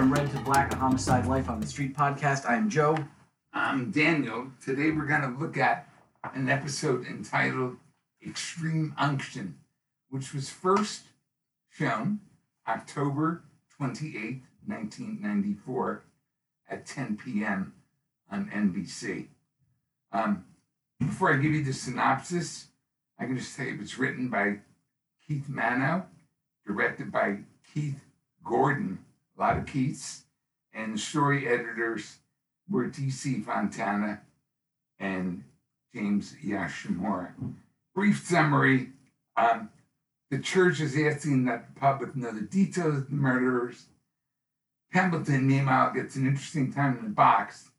from Red to Black, a homicide life on the street podcast. I am Joe. I'm Daniel. Today we're going to look at an episode entitled Extreme Unction, which was first shown October 28, 1994 at 10 p.m. on NBC. Um, before I give you the synopsis, I can just say it was written by Keith Mano, directed by Keith Gordon, a lot of Keiths, and the story editors were DC Fontana and James Yoshimura. Brief summary um, the church is asking that the public know the details of the murderers. Pembleton, meanwhile, gets an interesting time in the box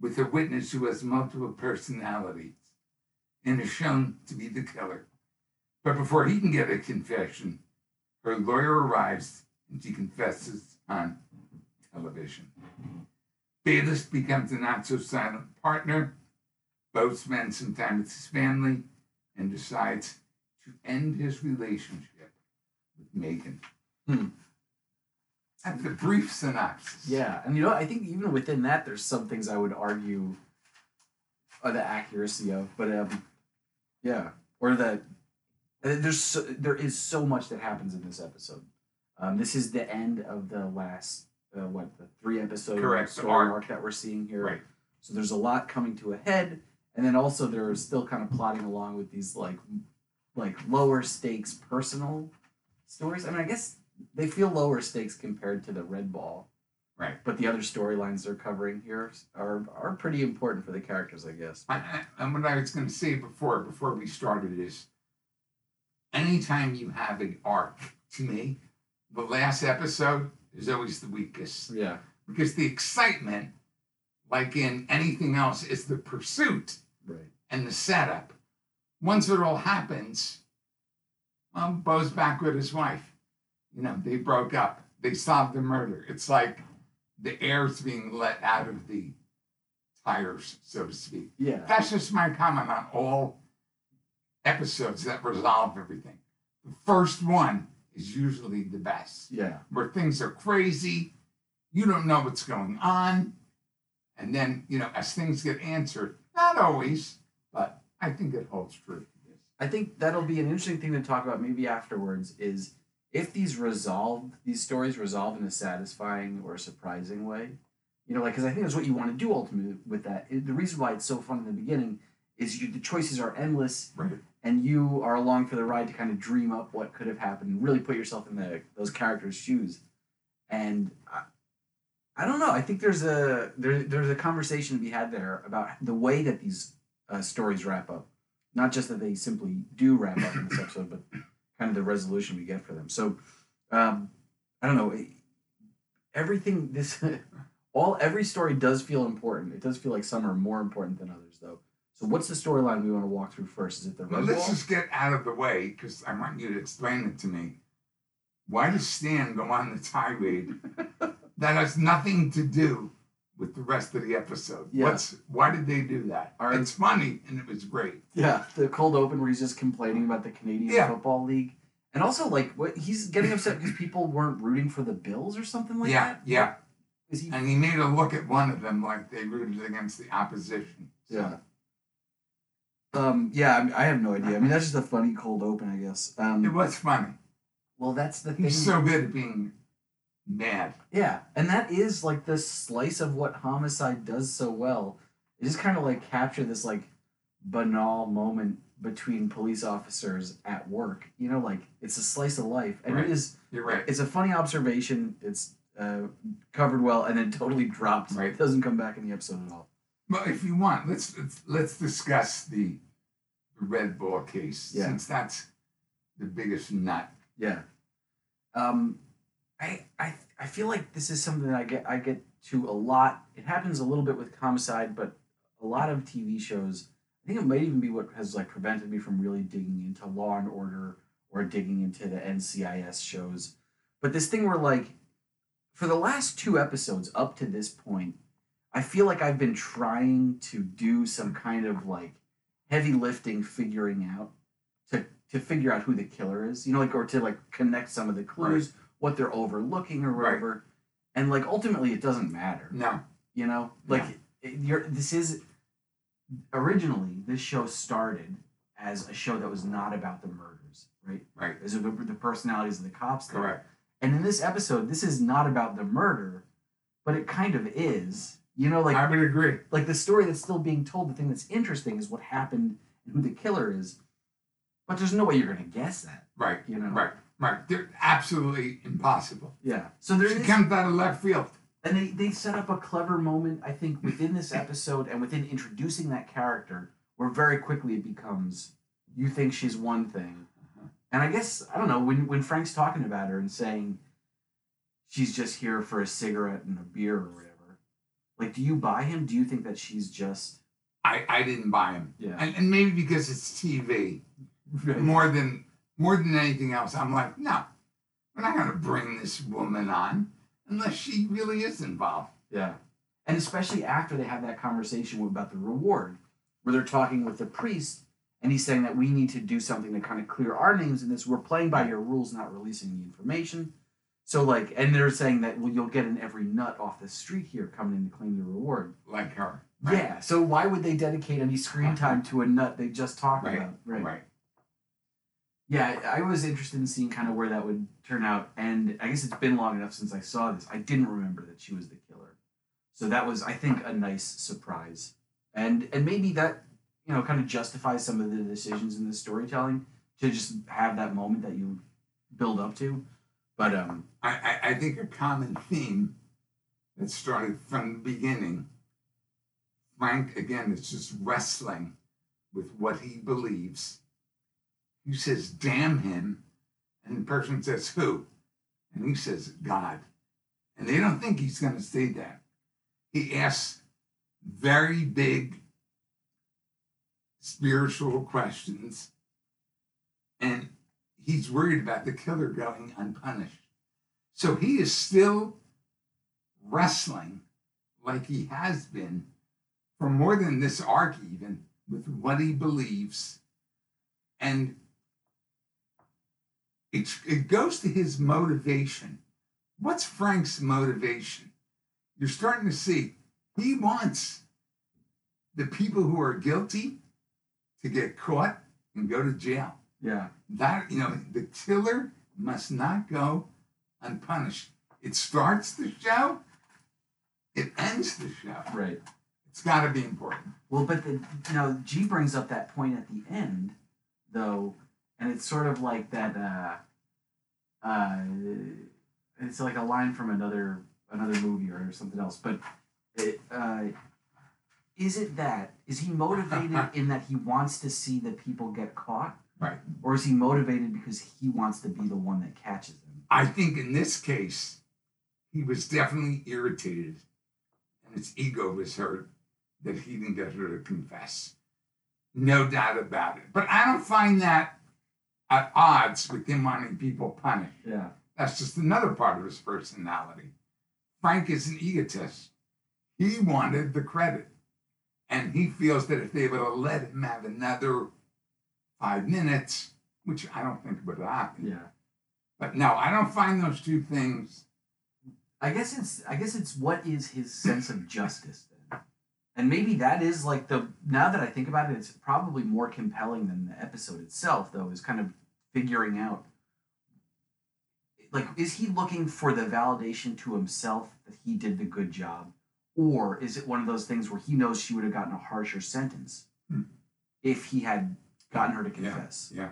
with a witness who has multiple personalities and is shown to be the killer. But before he can get a confession, her lawyer arrives and she confesses on television. Bayliss becomes a not so silent partner. Both spend some time with his family and decides to end his relationship with Megan. Hmm. That's a brief synopsis. Yeah, and you know, I think even within that, there's some things I would argue are the accuracy of, but um, yeah, or that there's so, there is so much that happens in this episode. Um, this is the end of the last uh, what the three episode Correct, the story arc. arc that we're seeing here. Right. So there's a lot coming to a head, and then also they're still kind of plotting along with these like like lower stakes personal stories. I mean, I guess they feel lower stakes compared to the Red Ball, Right. but the other storylines they're covering here are are pretty important for the characters, I guess. I, I, and what I was going to say before, before we started is, anytime you have an arc, to me, the last episode is always the weakest Yeah. because the excitement, like in anything else, is the pursuit Right. and the setup. Once it all happens, well, Beau's back with his wife. You know, they broke up. They solved the murder. It's like the air's being let out of the tires, so to speak. Yeah. That's just my comment on all episodes that resolve everything. The first one is usually the best, Yeah. where things are crazy, you don't know what's going on, and then, you know, as things get answered, not always, but I think it holds true. I think that'll be an interesting thing to talk about maybe afterwards is if these resolve, these stories resolve in a satisfying or surprising way. You know, like because I think that's what you want to do ultimately with that. It- the reason why it's so fun in the beginning is you the choices are endless Right. and you are along for the ride to kind of dream up what could have happened and really put yourself in the those characters' shoes. And I, I don't know. I think there's a there, there's a conversation to be had there about the way that these uh, stories wrap up. Not just that they simply do wrap up in this episode, but kind of the resolution we get for them. So, um, I don't know. Everything this all every story does feel important. It does feel like some are more important than others, though. So, what's the storyline we want to walk through first? Is it the Well, let's ball? just get out of the way because I want you to explain it to me. Why does Stan go on the tirade that has nothing to do with the rest of the episode? Yeah. What's why did they do that? Are- it's funny and it was great. Yeah, the cold open where he's just complaining about the Canadian Yeah. Football League, and also like what he's getting upset because people weren't rooting for the Bills or something like yeah, that. yeah. yeah. he? And he made a look at one of them like they rooted against the opposition. So, Yeah. Um. Yeah. I, mean, I have no idea. I mean, that's just a funny cold open, I guess. Um, It was funny. Well, that's the thing. He's so good at being mad. Yeah, and that is like the slice of what homicide does so well. It just kind of like capture this like banal moment between police officers at work. You know, like it's a slice of life, and Right. it is. You're right. It's a funny observation. It's uh, covered well, and then totally dropped. Right. It doesn't come back in the episode at all. Well, if you want, let's let's, let's discuss the, the Red Ball case Yeah. since that's the biggest nut. Yeah. Um, I I I feel like this is something that I get I get to a lot. It happens a little bit with homicide, but a lot of TV shows. I think it might even be what has like prevented me from really digging into Law and Order or digging into the NCIS shows. But this thing where like for the last two episodes up to this point, I feel like I've been trying to do some kind of like heavy lifting figuring out to to figure out who the killer is, you know, like or to like connect some of the clues, what they're overlooking or Right. whatever. and like ultimately it doesn't matter. No. You know, like it, you're this is originally this show started as a show that was not about the murders, right? Right. As the, the personalities of the cops. there. Correct. And in this episode, this is not about the murder, but it kind of is. You know, like I would agree. like the story that's still being told. The thing that's interesting is what happened and who the killer is. But there's no way you're gonna guess that. Right. You know. Right. Right. They're absolutely impossible. Yeah. So there She is, comes out of left field. and they they set up a clever moment. I think within this episode and within introducing that character, where very quickly it becomes you think she's one thing, and I guess I don't know when when Frank's talking about her and saying she's just here for a cigarette and a beer or whatever. Like, do you buy him? Do you think that she's just I, I didn't buy him. yeah And, and maybe because it's TV more than more than anything else. I'm like, no, we're not gonna bring this woman on unless she really is involved. Yeah. And especially after they have that conversation about the reward, where they're talking with the priest, and he's saying that we need to do something to kind of clear our names in this. We're playing by your rules, not releasing the information. So, like, and they're saying that, well, you'll get an every nut off the street here coming in to claim the reward. Like her. Yeah. So, why would they dedicate any screen time to a nut they just talked Right. about? Right. Right. Yeah, I was interested in seeing kind of where that would turn out, and I guess it's been long enough since I saw this. I didn't remember that she was the killer, so that was, I think, a nice surprise, and and maybe that you know kind of justifies some of the decisions in the storytelling to just have that moment that you build up to, but um I, I, I think a common theme that started from the beginning. Frank again is just wrestling with what he believes. He says, damn him. And the person says, who? And he says, God. And they don't think he's going to say that. He asks very big spiritual questions. And he's worried about the killer going unpunished. So he is still wrestling like he has been for more than this arc, even with what he believes. And it's, it goes to his motivation. What's Frank's motivation? You're starting to see he wants the people who are guilty to get caught and go to jail. Yeah That, you know, the killer must not go unpunished. It starts the show, it ends the show. right. It's got to be important. Well, but the, you know, G brings up that point at the end, though, and it's sort of like that. Uh, uh, it's like a line from another another movie or something else. But it, uh, is it that is he motivated in that he wants to see the people get caught, Right. or is he motivated because he wants to be the one that catches them? I think in this case, he was definitely irritated and his ego was hurt that he didn't get her to confess. No doubt about it. But I don't find that at odds with him wanting people punished. Yeah. That's just another part of his personality. Frank is an egotist. He wanted the credit. And he feels that if they would have let him have another five minutes, which I don't think would happen. Yeah. But no, I don't find those two things. I guess it's I guess it's what is his sense of justice then, and maybe that is like the now that I think about it, it's probably more compelling than the episode itself. Though is kind of figuring out like is he looking for the validation to himself that he did the good job, or is it one of those things where he knows she would have gotten a harsher sentence Hmm. if he had gotten her to confess? Yeah. yeah.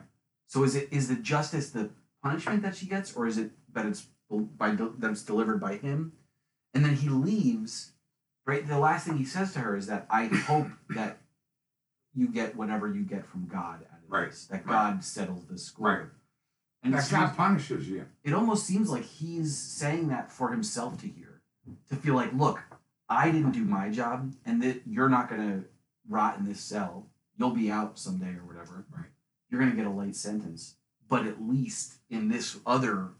So is it is the justice the punishment that she gets, or is it that it's by that it's delivered by him? And then he leaves. Right. The last thing he says to her is that I hope that you get whatever you get from God out of Right, this. That right. God settles the score. Right. And That God punishes you. it almost seems like he's saying that for himself to hear, to feel like, look, I didn't do my job, and that you're not gonna rot in this cell. You'll be out someday or whatever. Right. You're gonna get a light sentence, but at least in this other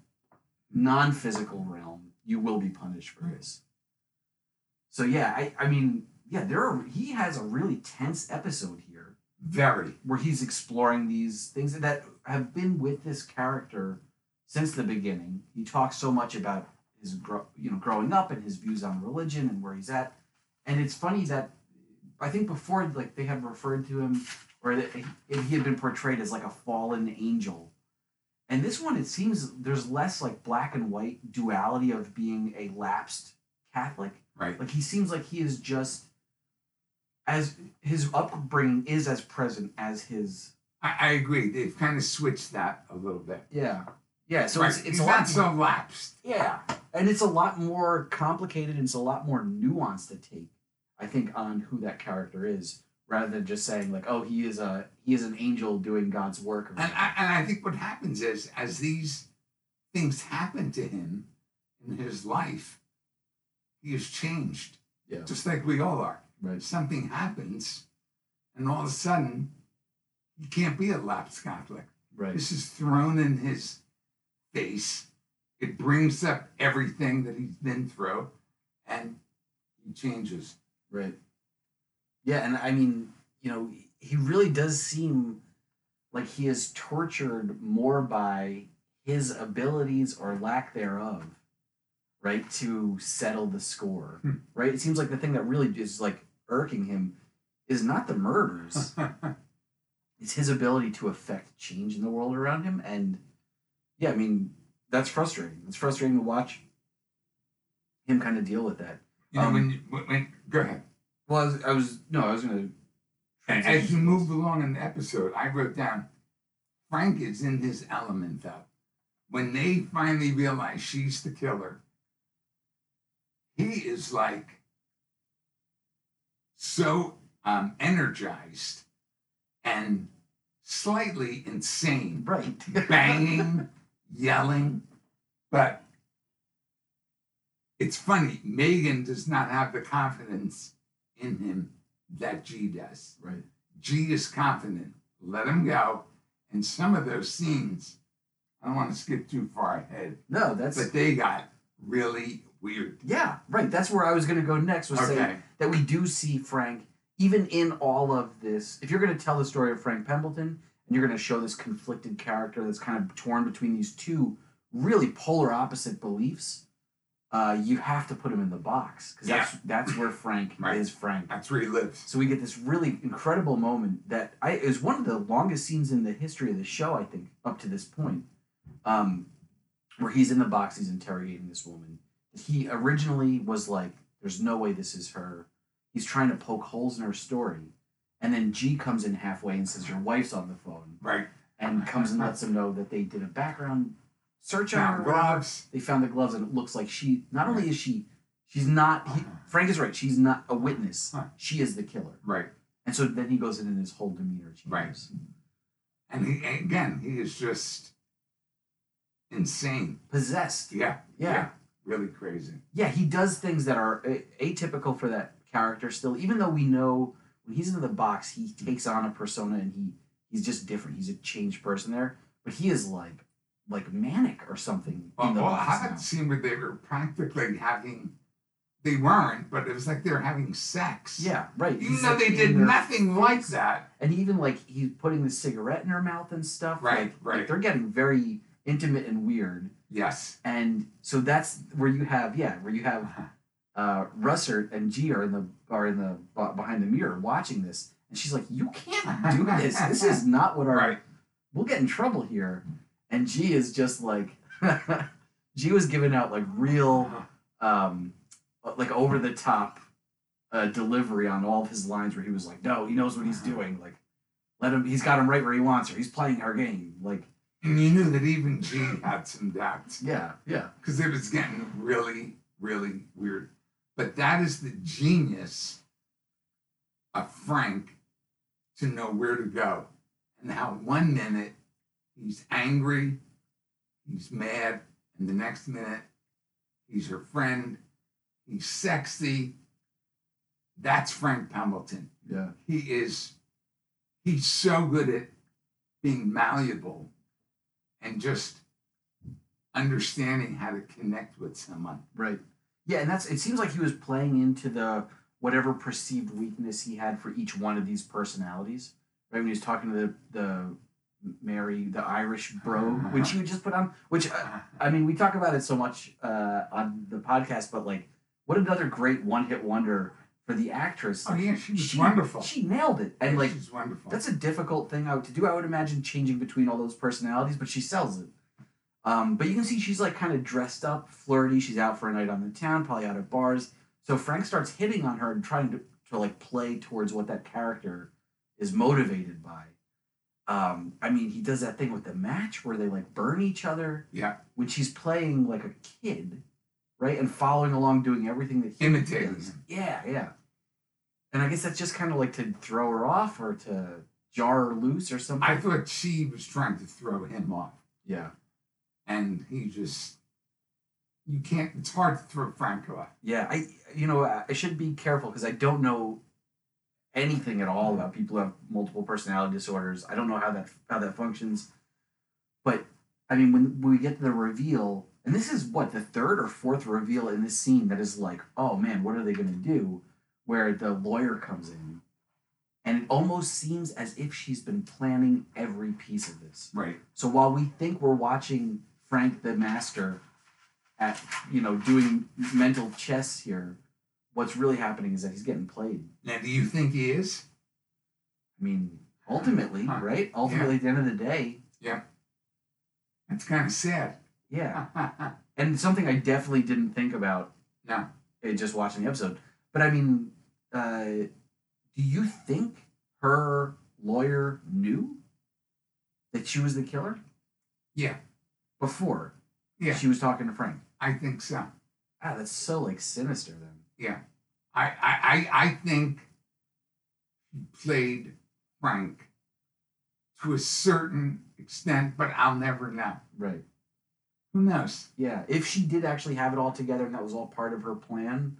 non-physical realm, you will be punished for this. So yeah, I, I mean, yeah, there are, he has a really tense episode here Very. where he's exploring these things that have been with this character since the beginning. He talks so much about his gro- you know growing up and his views on religion and where he's at. And it's funny that I think before like they had referred to him or that he, he had been portrayed as like a fallen angel. And this one, it seems there's less like black and white duality of being a lapsed Catholic. Right. Like he seems like he is just as his upbringing is as present as his I, I agree. They've kind of switched that a little bit. yeah yeah. So right. it's it's He's a not lot so lapsed. yeah, and it's a lot more complicated and it's a lot more nuanced to take. I think on who that character is rather than just saying like oh he is a he is an angel doing God's work. And. I, and I think what happens is, as these things happen to him in his life, he is changed, yeah just like we all are. right Something happens, and all of a sudden, he can't be a lapsed Catholic. right This is thrown in his face. It brings up everything that he's been through, and he changes. Right. Yeah, and I mean, you know, he really does seem like he is tortured more by his abilities or lack thereof, right, to settle the score. Hmm. Right? It seems like the thing that really is like irking him is not the murders. it's his ability to affect change in the world around him and yeah, I mean, that's frustrating. It's frustrating to watch him kind of deal with that. You know, Um, when, you, when, when go ahead. Well, I was, I was no, I was gonna. As you to move along in the episode, I wrote down Frank is in his element though. When they finally realize she's the killer, he is like so um, energized and slightly insane, right, banging, yelling. But it's funny, Megan does not have the confidence in him that G does. right, G is confident. Let him go. And some of those scenes, I don't want to skip too far ahead, no, that's but they got really weird. yeah, right. That's where I was gonna go next. Was Okay. saying that we do see Frank even in all of this. If you're gonna tell the story of Frank Pembleton and you're gonna show this conflicted character that's kind of torn between these two really polar opposite beliefs, uh, you have to put him in the box because that's that's where Frank Right. is Frank. That's where he lives. So we get this really incredible moment that I is one of the longest scenes in the history of the show, I think, up to this point. Um, where he's in the box, he's interrogating this woman. He originally was like, "There's no way this is her." He's trying to poke holes in her story, and then G comes in halfway and says, "Your wife's on the phone," Right. and comes and lets him know that they did a background search on her. Gloves. They found the gloves, and it looks like she. Not only is she, she's not. He, uh-huh. Frank is right. She's not a witness. Huh. She is the killer. Right. And so then he goes in and his whole demeanor changes. Right. And he, again, he is just insane. Possessed. Yeah. Yeah. Really crazy. Yeah, he does things that are uh, atypical for that character still, even though we know when he's in the box, he takes on a persona and he he's just different. He's a changed person there. But he is like like manic or something Well, in the well, how now. that where they were practically having, they weren't, but it was like they were having sex. Yeah, right. Even He's, though like, they did nothing like that. And even like he's putting the cigarette in her mouth and stuff. Right, like, right. Like they're getting very intimate and weird. Yes. and so that's where you have yeah where you have uh Russert and G are in the are in the uh, behind the mirror watching this and she's like you can't do this this is not what our Right. we'll get in trouble here and G is just like G was giving out like real um like over the top uh delivery on all of his lines where he was like no he knows what he's doing like let him he's got him right where he wants her. He's playing her game like And you knew that even G had some doubts. Yeah yeah. Because it was getting really, really weird. But that is the genius of Frank to know where to go. And how one minute he's angry, he's mad, and the next minute he's her friend, he's sexy. That's Frank Pembleton. yeah he is he's so good at being malleable and just understanding how to connect with someone Right. Yeah, and that's it seems like he was playing into the whatever perceived weakness he had for each one of these personalities. Right when he was talking to the the Mary the Irish brogue, which she would just put on. Which uh, I mean, we talk about it so much uh, on the podcast, but like, what another great one-hit wonder for the actress. oh yeah, she was wonderful. She nailed it, and Yeah, like she's wonderful. that's a difficult thing out to do. I would imagine changing between all those personalities, but she sells it. Um, but you can see she's like kind of dressed up, flirty. She's out for a night on the town, probably out at bars. So Frank starts hitting on her and trying to, to like play towards what that character is motivated by. Um, I mean, he does that thing with the match where they like burn each other yeah, when she's playing like a kid, right, and following along, doing everything that he Imitating does. Yeah, yeah. And I guess that's just kind of like to throw her off or to jar her loose or something. I thought she was trying to throw him off, yeah, and he just. You can't. It's hard to throw Frank off. yeah. I you know I I should be careful because I don't know anything at all hmm. about people who have multiple personality disorders. I don't know how that how that functions. But I mean, when, when we get to the reveal, and this is what the third or fourth reveal in this scene that is like, oh man, what are they gonna do? Where the lawyer comes in, and it almost seems as if she's been planning every piece of this. Right. So while we think we're watching Frank the Master at you know doing mental chess here, what's really happening is that he's getting played. Now, do you think he is? I mean, ultimately, Huh. right? Ultimately, at the end of the day, Yeah. That's kind of sad. yeah. And something I definitely didn't think about no. uh, just watching the episode. But I mean, uh, do you think her lawyer knew that she was the killer Yeah. before Yeah. she was talking to Frank? I think so. Ah, that's so like sinister then. Yeah. I I I, think he played Frank to a certain extent, but I'll never know. Right. Who knows? Yeah, if she did actually have it all together and that was all part of her plan,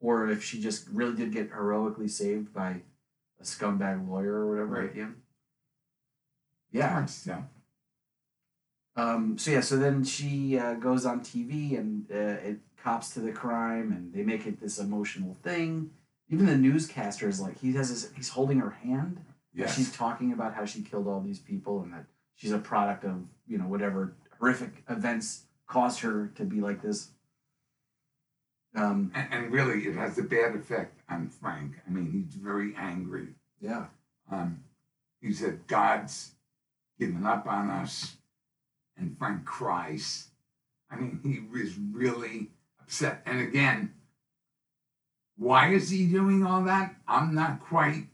or if she just really did get heroically saved by a scumbag lawyer or whatever Right. at the end. Yeah. hard to tell. Um. So yeah. So then she uh, goes on TV and uh, it cops to the crime and they make it this emotional thing. Even the newscaster is like he has his, he's holding her hand. and Yes. She's talking about how she killed all these people and that she's a product of you know whatever horrific events caused her to be like this. Um. and, and really, it has a bad effect on Frank. I mean, he's very angry. Yeah. Um, he said, God's given up on us. And Frank cries. I mean, he was really upset. And again, why is he doing all that? I'm not quite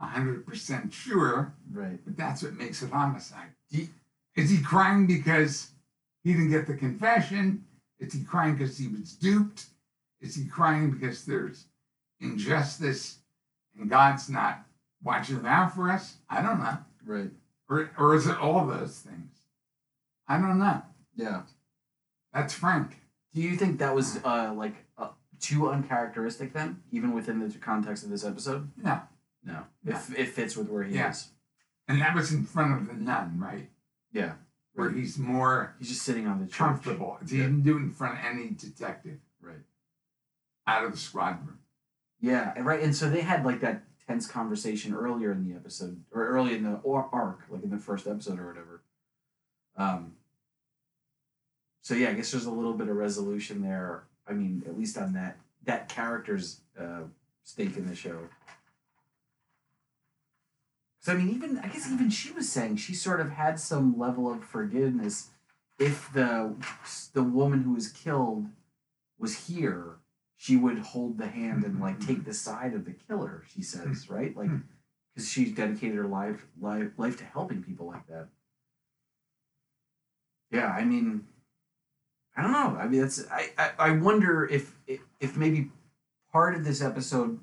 100% sure, Right. but that's what makes it homicide. You- Is he crying because he didn't get the confession? Is he crying because he was duped? Is he crying because there's injustice and God's not watching out for us? I don't know. Right. Or, or is it all those things? I don't know. Yeah. That's Frank. Do you think that was uh like uh, too uncharacteristic then, even within the context of this episode? No. No. It, it fits with where he Yeah. is. And that was in front of the nun, right? Yeah. Where he's more He's just sitting on the church. comfortable. He Yeah. didn't do it in front of any detective Right. out of the squad room. Yeah, and right. And so they had like that tense conversation earlier in the episode, or early in the or- arc, like in the first episode or whatever. Um. So yeah, I guess there's a little bit of resolution there. I mean, at least on that that character's uh, stake in the show. So I mean, even I guess even she was saying she sort of had some level of forgiveness if the the woman who was killed was here she would hold the hand and like take the side of the killer she says right like because she's dedicated her life, life life to helping people like that yeah i mean i don't know i mean that's i i, I wonder if, if maybe part of this episode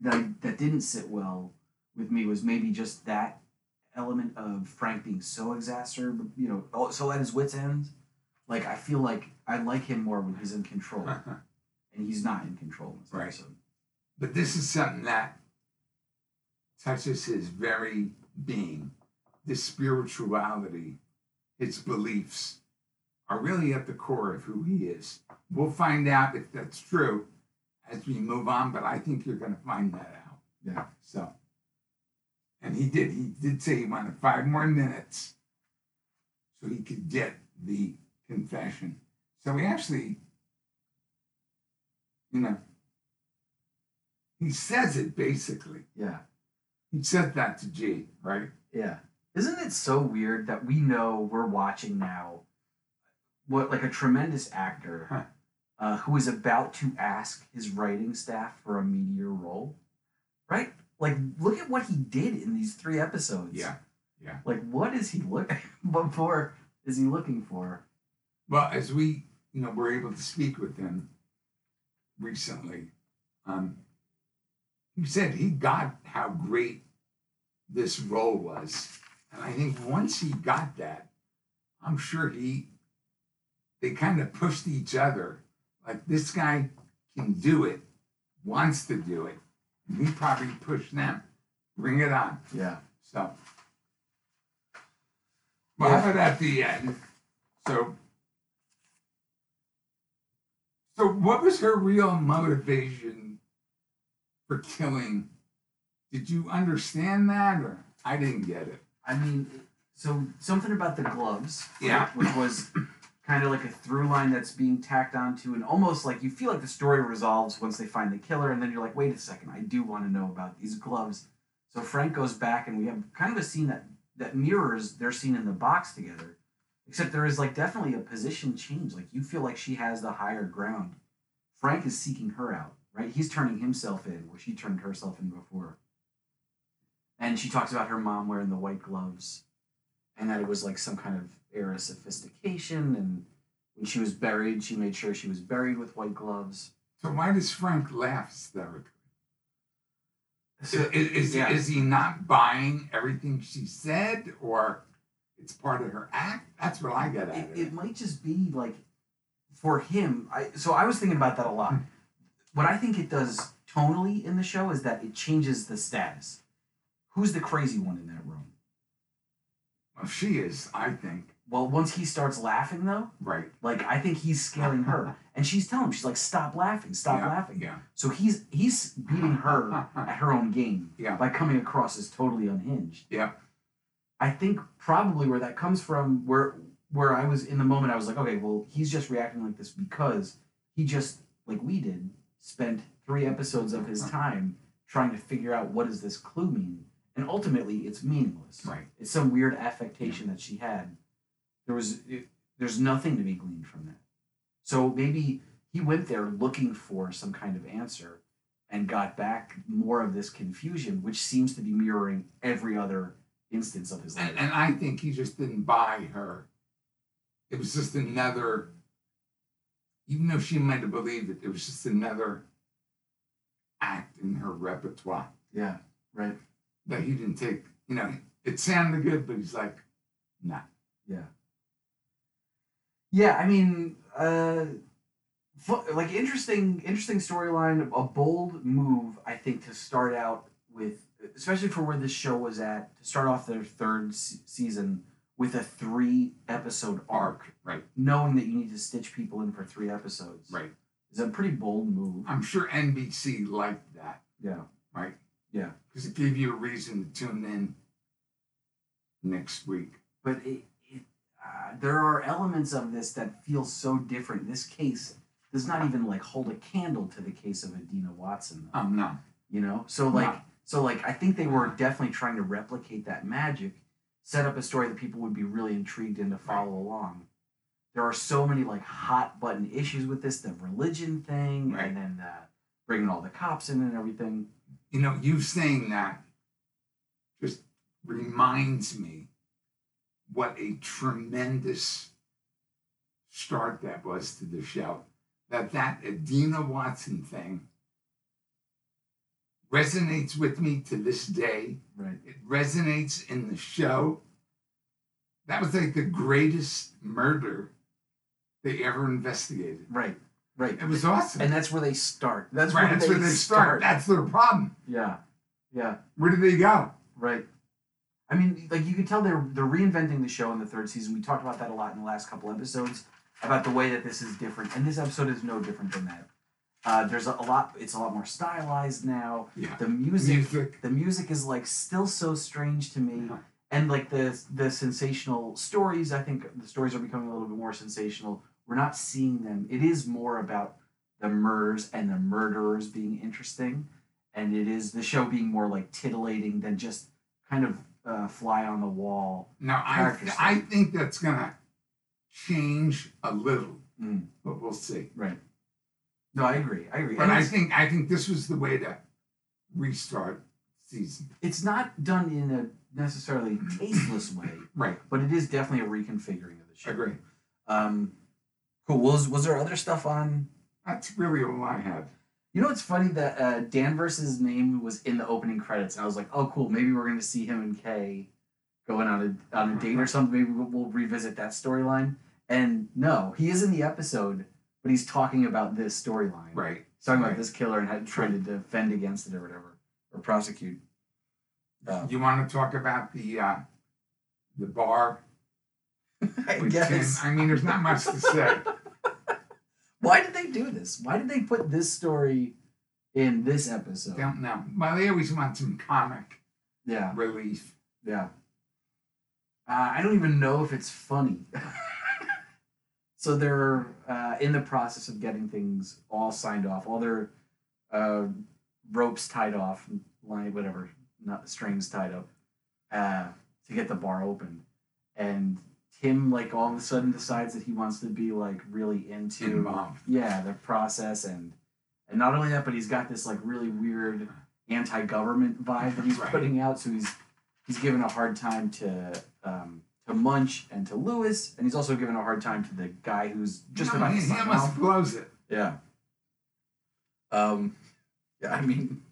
that I, that didn't sit well with me was maybe just that element of frank being so exacerbated you know oh, so at his wits end like i feel like i like him more when he's in control and he's not in control in Right. episode. But this is something that touches his very being. This spirituality, his beliefs are really at the core of who he is. We'll find out if that's true as we move on, but I think you're going to find that out. Yeah. So, And he did. He did say he wanted five more minutes so he could get the confession. So he actually, you know, he says it basically. Yeah. He said that to G, right? Yeah. Isn't it so weird that we know we're watching now what like a tremendous actor Huh. uh, who is about to ask his writing staff for a meteor role? Right? Like look at what he did in these three episodes. Yeah. Yeah. Like what is he looking what for is he looking for? Well, as we, you know, were able to speak with him recently, um, he said he got how great this role was. And I think once he got that, I'm sure he, they kind of pushed each other. Like this guy can do it, wants to do it. And he probably pushed them. Bring it on. Yeah. So, well, how about at the end? So, so what was her real motivation for killing? Did you understand that, or I didn't get it? I mean, so something about the gloves, right, Yeah. which was kind of like a through line that's being tacked onto, and almost like you feel like the story resolves once they find the killer, and then you're like, wait a second, I do want to know about these gloves. So Frank goes back, and we have kind of a scene that that mirrors their scene in the box together, except there is like definitely a position change. Like you feel like she has the higher ground. Frank is seeking her out, right? He's turning himself in where she turned herself in before. And she talks about her mom wearing the white gloves and that it was like some kind of era of sophistication. And when she was buried, she made sure she was buried with white gloves. So why does Frank laugh hysterically? So, is, is, yeah. is he not buying everything she said, or it's part of her act? That's what I get out it, of it. it might just be like for him. I so I was thinking about that a lot. Hmm. what I think it does tonally in the show is that it changes the status. Who's the crazy one in? Well, Oh, she is, I think, Well, once he starts laughing though, right. like I think he's scaring her, and she's telling him she's like, "Stop laughing, stop yeah, laughing." Yeah. So he's he's beating her at her own game Yeah. by coming across as totally unhinged. Yeah. I think probably where that comes from, where where I was in the moment, I was like, okay, well, he's just reacting like this because he just like we did spent three episodes of his time trying to figure out what does this clue mean, and ultimately it's meaningless. Right. It's some weird affectation that she had. There was it, there's nothing to be gleaned from that. So maybe he went there looking for some kind of answer and got back more of this confusion, which seems to be mirroring every other instance of his life. And, and I think he just didn't buy her. It was just another, even though she might have believed it, it was just another act in her repertoire yeah, right. That he didn't take. You know, it sounded good, but he's like, nah. Yeah. Yeah, I mean, uh, like interesting, interesting storyline. A bold move, I think, to start out with, especially for where this show was at, to start off their third se- season with a three episode arc, Right, knowing that you need to stitch people in for three episodes. right. is a pretty bold move. I'm sure NBC liked that, Yeah, right? Yeah. Because it gave you a reason to tune in next week. but it, it uh, there are elements of this that feel so different. This case does not even like hold a candle to the case of Adina Watson. Though. Oh, no. you know so like Wow. so like i think they were definitely trying to replicate that magic set up a story that people would be really intrigued in to follow along there are so many like hot button issues with this the religion thing Right. and then the bringing all the cops in and everything You know, you saying that just reminds me what a tremendous start that was to the show. That that Adina Watson thing resonates with me to this day. right It resonates in the show. That was like the greatest murder they ever investigated. right right It was awesome. and that's where they start that's right, where, that's they, where they start. That's their problem. yeah yeah Where do they go? Right. I mean, like you could tell they're they're reinventing the show in the third season. We talked about that a lot in the last couple episodes about the way that this is different, and this episode is no different than that. Uh, there's a, a lot. It's a lot more stylized now. Yeah. The music, Music. the music is like still so strange to me, and like the the sensational stories. I think the stories are becoming a little bit more sensational. We're not seeing them. It is more about the murders and the murderers being interesting, and it is the show being more like titillating than just kind of uh, fly on the wall. Now I character I think that's gonna change a little, Mm, but we'll see. right. No, I agree. I agree. But And I think I think this was the way to restart season. it's not done in a necessarily tasteless way, Right. but it is definitely a reconfiguring of the show. Agree. Um, cool. Was was there other stuff on? That's really all I had. You know, it's funny that uh, Danvers's name was in the opening credits, and I was like, oh, cool. Maybe we're going to see him and Kay going on a on a date or something. Maybe we'll, we'll revisit that storyline. And no, he is in the episode, but he's talking about this storyline. Right. He's talking Right. about this killer and how, trying to defend against it or whatever, or prosecute. Uh, You want to talk about the uh, the bar I guess. Tim? I mean, there's not much to say. Why did they do this? Why did they put this story in this episode? Don't know. Well, they always want some comic Yeah, relief. yeah. Uh, I don't even know if it's funny. so they're uh, in the process of getting things all signed off, all their uh, ropes tied off, line whatever, not strings tied up, uh, to get the bar open. And Tim, like, all of a sudden decides that he wants to be like really into Involved. yeah the process and and not only that but he's got this like really weird anti-government vibe that he's Right. putting out so he's he's giving a hard time to um to munch and to lewis and he's also giving a hard time to the guy who's just no, about he, to he almost blows it. yeah um yeah i mean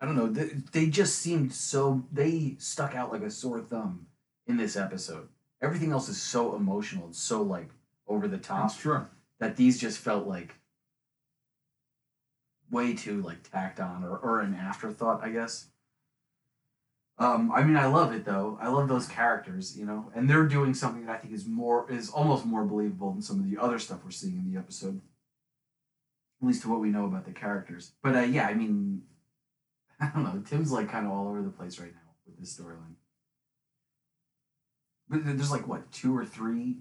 i don't know they, they just seemed so they stuck out like a sore thumb in this episode everything else is so emotional and so like over the top That's true. that these just felt like way too like tacked on or, or an afterthought, I guess. Um, I mean, I love it though. I love those characters, you know, and they're doing something that I think is more is almost more believable than some of the other stuff we're seeing in the episode. At least to what we know about the characters. But uh, yeah, I mean, I don't know. Tim's like kind of all over the place right now with this storyline. But there's like what two or three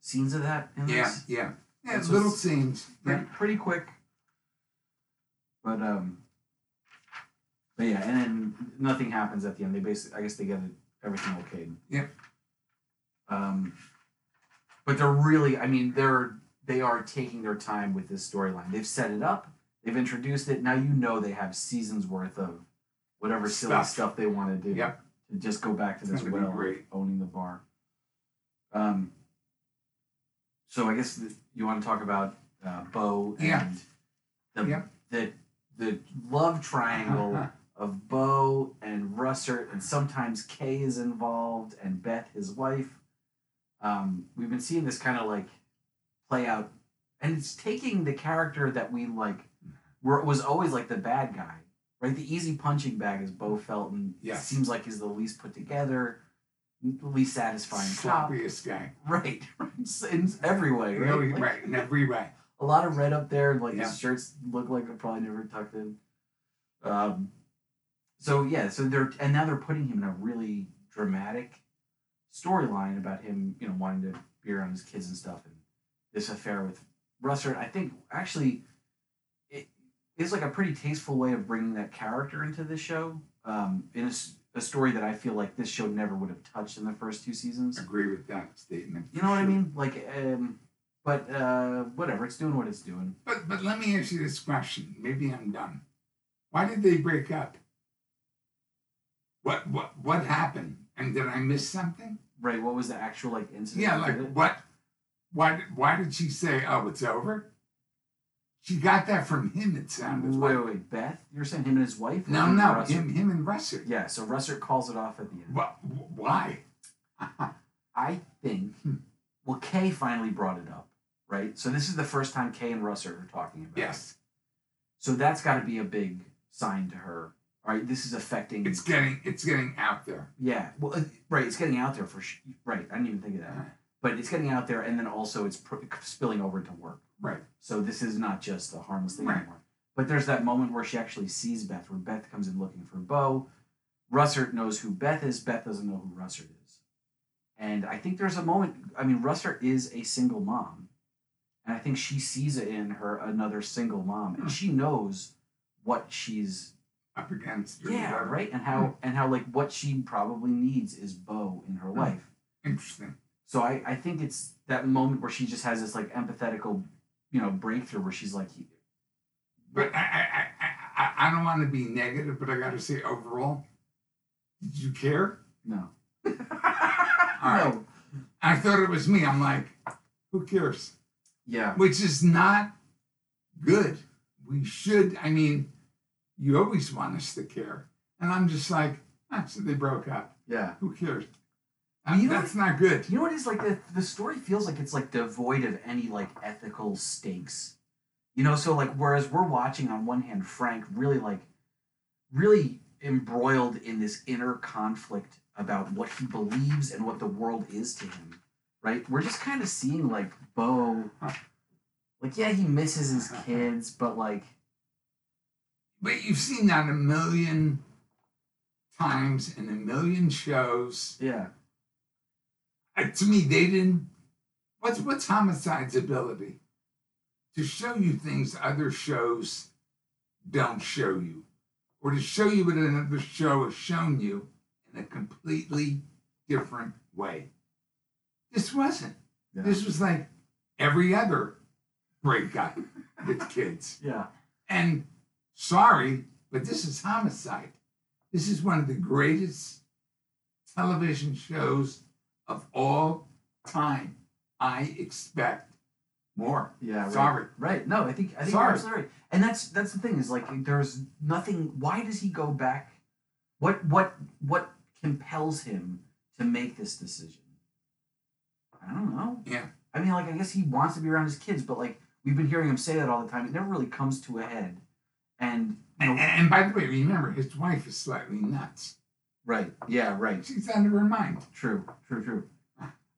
scenes of that in Yeah, this yeah. Yeah, That's little scenes. pretty, Yeah. pretty quick. But um, but yeah, and then nothing happens at the end. They basically, I guess, they get it, everything okayed. Yep. Um, but they're really, I mean, they're they are taking their time with this storyline. They've set it up. They've introduced it. Now you know they have seasons worth of whatever silly Stuff. stuff they want to do. Yep. To just go back to It's this gonna well, great. owning the bar. Um. So I guess th- you want to talk about uh, Beau and Yeah. the Yep. the the love triangle of Beau and Russert, and sometimes Kay is involved, and Beth, his wife. Um, we've been seeing this kind of like play out, and it's taking the character that we like, were was always like the bad guy, right? The easy punching bag is Beau Felton. Yeah, seems like he's the least put together, least satisfying. Sloppiest guy. Right, in every way, right? Really, Like, right. In every way. a lot of red up there. Like Yeah. his shirts look like they're probably never tucked in. Um, so yeah, so they're and now they're putting him in a really dramatic storyline about him, you know, wanting to be around his kids and stuff, and this affair with Russert. I think actually, it is like a pretty tasteful way of bringing that character into the show. Um, in a, a story that I feel like this show never would have touched in the first two seasons. Agree with that statement. You know what I mean? Like, um, but uh, whatever, it's doing what it's doing. But but let me ask you this question. Maybe I'm done. Why did they break up? What what what happened? And did I miss something? Right. What was the actual like incident? Yeah, like what? Why why did she say, "Oh, it's over"? She got that from him. It sounded Wait, like. wait, wait, Beth? You're saying him and his wife? No, him no, him him and Russert. Yeah. So Russert calls it off at the end. What? Why? I think. Hmm. Well, Kay finally brought it up, right? So this is the first time Kay and Russert are talking about. it. yes, So that's got to be a big sign to her. All right. This is affecting. it's getting it's getting out there. Yeah. Well, uh, right. It's getting out there for sh- right. I didn't even think of that. but it's getting out there, and then also it's pr- spilling over into work. Right. So this is not just a harmless thing Right. anymore. But there's that moment where she actually sees Beth, where Beth comes in looking for Beau. Russert knows who Beth is. Beth doesn't know who Russert is. And I think there's a moment. I mean, Russert is a single mom, and I think she sees it in her another single mom, Hmm. and she knows what she's Up against. or yeah whatever. right, and how and how like what she probably needs is Beau in her Hmm. life. Interesting. So I, I think it's that moment where she just has this like empathetical, you know, breakthrough where she's like, But I, I, I, I, I don't want to be negative, but I got to say, overall, did you care? no, All right. no, I thought it was me. I'm like, who cares? yeah, Which is not good. We should, I mean, you always want us to care. And I'm just like, ah, so they broke up. yeah. Who cares? You know That's not good. You know what is like the the story feels like it's like devoid of any like ethical stakes. You know, so like whereas we're watching on one hand Frank really like really embroiled in this inner conflict about what he believes and what the world is to him, right? We're just kind of seeing like Beau like yeah, he misses his kids, but like But you've seen that a million times in a million shows. yeah. To me, they didn't. What's what's homicide's ability to show you things other shows don't show you, or to show you what another show has shown you in a completely different way. This wasn't. Yeah. This was like every other breakup with kids. Yeah. And sorry, but this is homicide. This is one of the greatest television shows of all time. I expect more. Yeah. Sorry. Right. No, I think I think you're Sorry. absolutely right. And that's that's the thing is like there's nothing. Why does he go back? What what what compels him to make this decision? I don't know. Yeah. I mean, like I guess he wants to be around his kids, but like we've been hearing him say that all the time. It never really comes to a head. And you And, and by the way, remember his wife is slightly nuts. Right. Yeah. Right. She's out of her mind. True. True. True.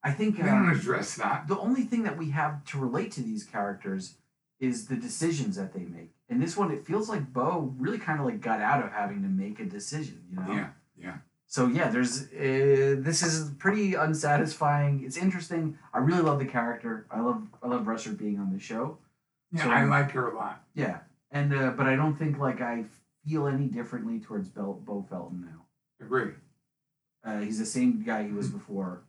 I think They don't um, address that. the only thing that we have to relate to these characters is the decisions that they make. And this one, it feels like Beau really kind of like got out of having to make a decision, you know? Yeah, yeah. So yeah, there's uh, this is pretty unsatisfying. It's interesting. I really love the character. I love I love Russert being on the show. Yeah, So- I like her a lot. Yeah, and uh, but I don't think like I feel any differently towards Bel- Beau Felton now. Agree. Uh, he's the same guy he was before.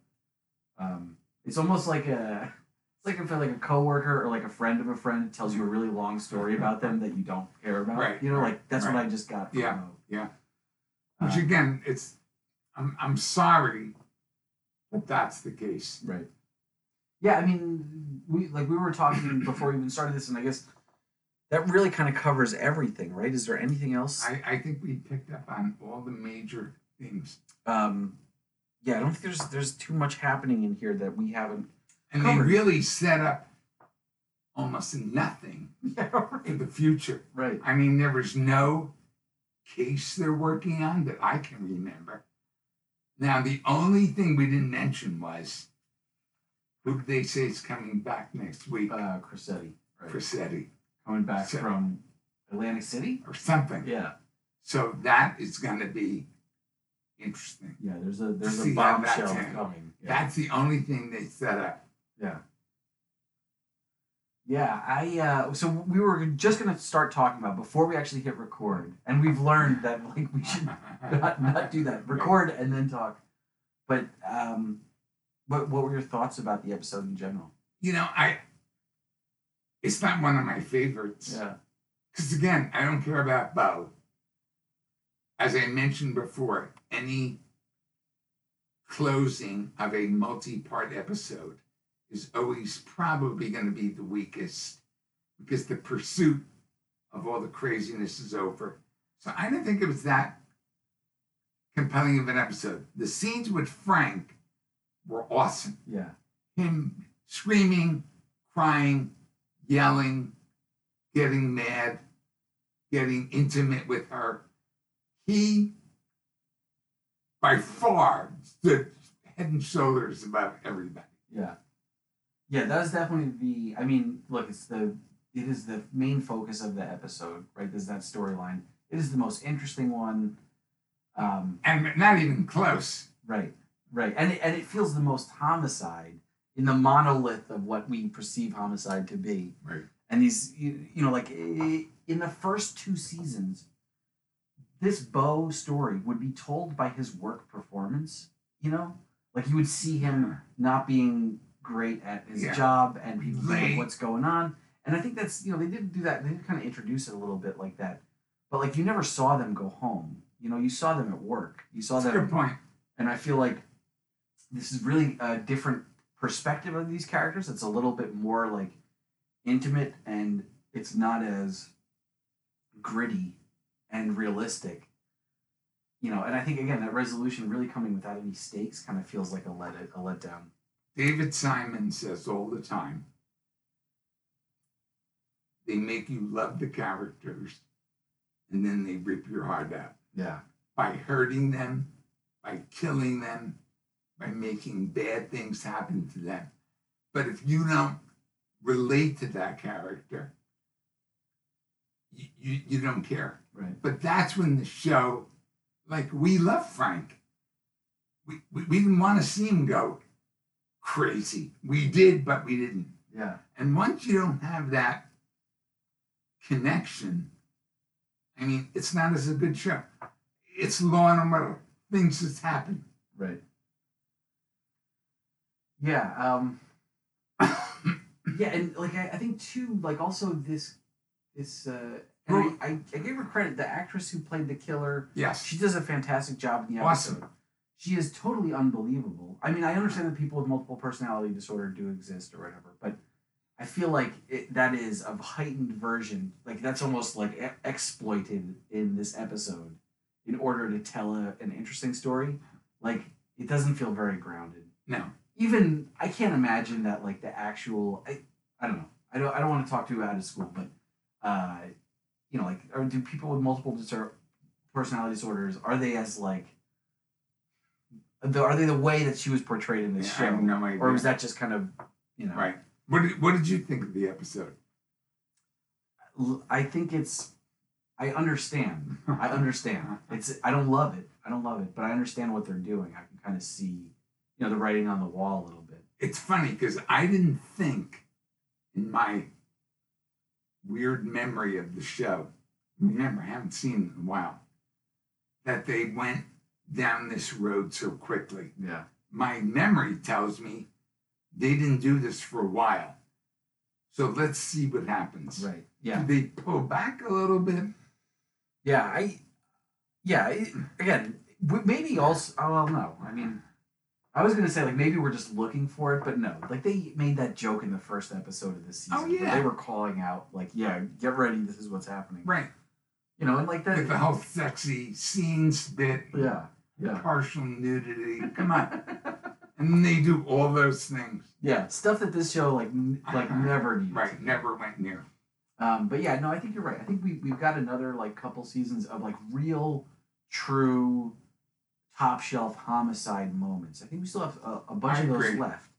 Um, it's almost like a it's like if like a coworker or like a friend of a friend tells you a really long story about them that you don't care about. Right, You know, right, like that's what. I just got. From Yeah, yeah. Which Uh, again, it's I'm I'm sorry, but that's the case. right. Yeah, I mean, we like we were talking before we even started this, and I guess that really kind of covers everything, right? Is there anything else? I, I think we picked up on all the major things. um, yeah, I don't think there's there's too much happening in here that we haven't. And Covered. they really set up almost nothing Yeah, for right. the future. Right. I mean, there was no case they're working on that I can remember. Now, the only thing we didn't mention was who did they say is coming back next week? Uh, Crosetti. Right. Coming back So- from Atlantic City. or something. Yeah. So that is going to be interesting. Yeah. There's a there's a See that's bombshell coming. Yeah. That's the only thing they set up. Yeah. Yeah, I uh, so we were just gonna start talking about before we actually hit record, and we've learned that like we should not, not do that. Record and then talk. But um, what what were your thoughts about the episode in general? You know, I. It's not one of my favorites. Yeah, Because again, I don't care about Beau. As I mentioned before, any closing of a multi part episode is always probably going to be the weakest because the pursuit of all the craziness is over. So I don't think it was that compelling of an episode. The scenes with Frank were awesome yeah, him screaming, crying, yelling, getting mad, getting intimate with her. He, by far, stood head and shoulders above everybody. yeah, Yeah, that was definitely the. I mean, look, it's the. It is the main focus of the episode, right? There's that storyline. It is the most interesting one. Um, and not even close. Right, right, and it, and it feels the most homicide in the monolith of what we perceive homicide to be. Right. And these, you, you know, like in the first two seasons, this Beau story would be told by his work performance. You know, like you would see him not being great at his Yeah. job, and people like, what's going on. And I think that's you know they did do that. They did kind of introduce it a little bit like that, but like you never saw them go home. You know, you saw them at work. You saw That's them good point. and I feel like this is really a different perspective of these characters. It's a little bit more like intimate and it's not as gritty and realistic. You know, and I think again that resolution really coming without any stakes kind of feels like a let a letdown. David Simon says all the time they make you love the characters and then they rip your heart out Yeah. by hurting them, by killing them, by making bad things happen to them. But if you don't relate to that character, you, you, you don't care. Right. But that's when the show, like we love Frank. We, we, we didn't want to see him go crazy. We did, but we didn't. Yeah. And once you don't have that connection, I mean, it's not as a good show. It's law and order. Things just happen. Right. Yeah. Um yeah, and like I, I think too, like also this this uh and I, I, I gave her credit, the actress who played the killer Yes. She does a fantastic job in the Awesome. episode. She is totally unbelievable. I mean, I understand that people with multiple personality disorder do exist or whatever, but I feel like it, that is a heightened version. Like that's almost like e- exploited in this episode in order to tell a, an interesting story. Like it doesn't feel very grounded. No. Even I can't imagine that like the actual I, I don't know. I don't I don't want to talk too out of school, but uh, you know, like or do people with multiple disor- personality disorders are they as like the, are they the way that she was portrayed in this Yeah, show, no or was that just kind of you know? right? What did, what did you think of the episode? I think it's. I understand. I understand. It's. I don't love it. I don't love it, but I understand what they're doing. I can kind of see, you know, the writing on the wall a little bit. It's funny because I didn't think in my weird memory of the show, remember, I haven't seen in a while, that they went down this road so quickly. Yeah. My memory tells me they didn't do this for a while. So let's see what happens. Right. Yeah. Do they pull back a little bit? Yeah. I. Yeah. It, again, maybe also. Oh well, no. I mean, I was gonna say like maybe we're just looking for it, but no. Like they made that joke in the first episode of this season. Oh, where yeah. They were calling out like, yeah, get ready. This is what's happening. Right. You know, and like that. With the whole sexy scenes bit, yeah. Yeah. partial nudity. Come on. And they do all those things. Yeah, stuff that this show like n- like never needed. Right. Never went near. Um, but yeah, no, I think you're right. I think we we've got another like couple seasons of like real, true, top shelf homicide moments. I think we still have a, a bunch I of those agree. left.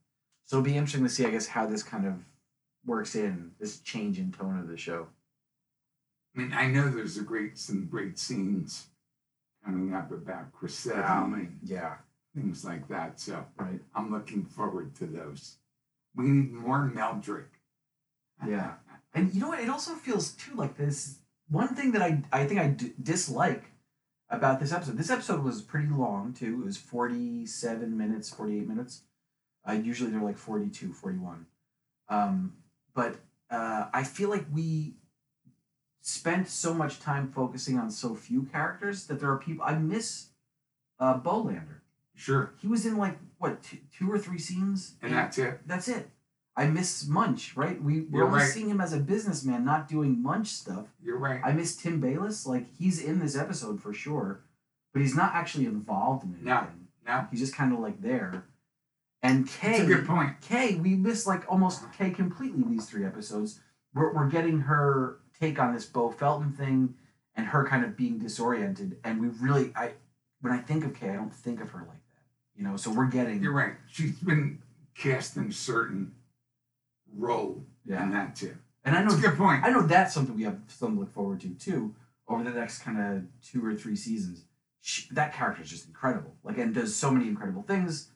So it'll be interesting to see, I guess, how this kind of works in this change in tone of the show. I mean, I know there's a great some great scenes coming up about Crosetti and yeah, things like that. So right. I'm looking forward to those. We need more Meldrick. Yeah. And you know what? It also feels too like this. One thing that I I think I d- dislike about this episode. This episode was pretty long too. It was forty seven minutes, forty eight minutes. Uh, usually they're like 42, 41. Um, but uh, I feel like we spent so much time focusing on so few characters that there are people I miss. Uh, Bolander. Sure. He was in like what two, two or three scenes, And that's it. that's it. I miss Munch, right? We we're only right. seeing him as a businessman, not doing Munch stuff. You're right. I miss Tim Bayliss. Like he's in this episode for sure, but he's not actually involved in anything. No. No. He's just kind of like there. And That's Kay, a good point. Kay, we miss like almost uh-huh. Kay completely these three episodes. We're we're getting her take on this Beau Felton thing and her kind of being disoriented. And we really, I when I think of Kay, I don't think of her like that. You know, so we're getting You're right. She's been cast in certain role Yeah. in that too. And I know That's a good point. I know that's something we have something to look forward to too over the next kind of two or three seasons. Sh that character is just incredible. Like and does so many incredible things.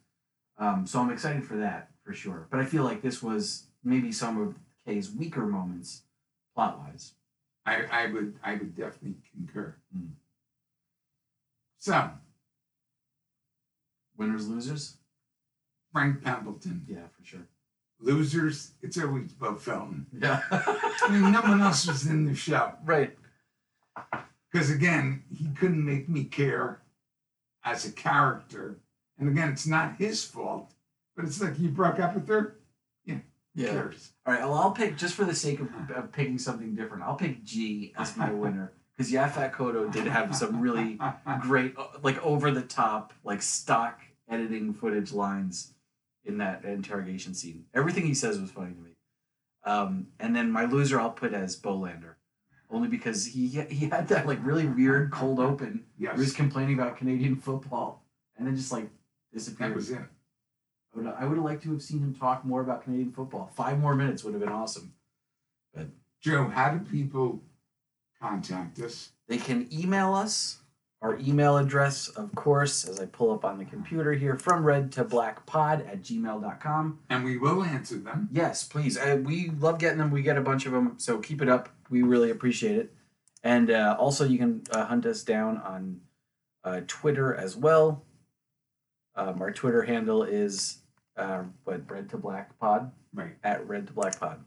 Um, so I'm excited for that for sure. But I feel like this was maybe some of Kay's weaker moments plot wise. I, I would I would definitely concur. Mm. So Winners, losers? Frank Pembleton, Yeah, for sure. Losers. It's always Beau Felton. Yeah. I mean, no one else was in the show right. because again, he couldn't make me care as a character. And again, it's not his fault, but it's like you broke up with her. Who Yeah. cares? All right. Well, I'll pick just for the sake of, of picking something different. I'll pick G as my winner because Yaphet Kotto did have some really great, like over the top, like stock editing footage lines in that interrogation scene. Everything he says was funny to me. Um, and then my loser, I'll put as Bolander, only because he he had that like really weird cold open where he was complaining about Canadian football and then just like disappeared. that was it. I would, I would have liked to have seen him talk more about Canadian football. Five more minutes would have been awesome. But Joe, how do people contact us? They can email us. Our email address, of course, as I pull up on the computer here, from red to black pod at gmail.com. And we will answer them. Yes, please. Uh, we love getting them. We get a bunch of them, so keep it up. We really appreciate it. And uh, also, you can uh, hunt us down on uh, Twitter as well. Um, our Twitter handle is uh, what red to black pod Right. at red to black pod.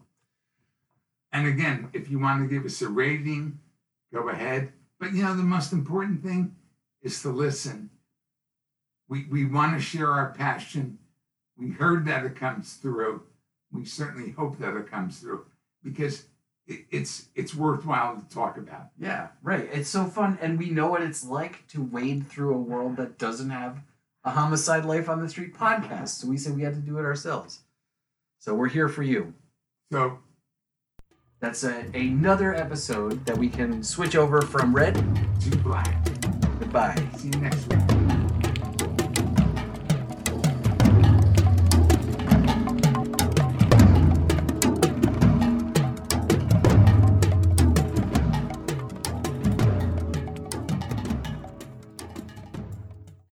And again, if you want to give us a rating, go ahead. But you know, the most important thing is to listen. We, we want to share our passion. We heard that it comes through. We certainly hope that it comes through because it, it's it's worthwhile to talk about. Yeah, right. It's so fun, and we know what it's like to wade through a world that doesn't have a homicide life on the street podcast. So we said we had to do it ourselves. So we're here for you. So That's a, another episode that we can switch over from red to black. Goodbye. See you next week.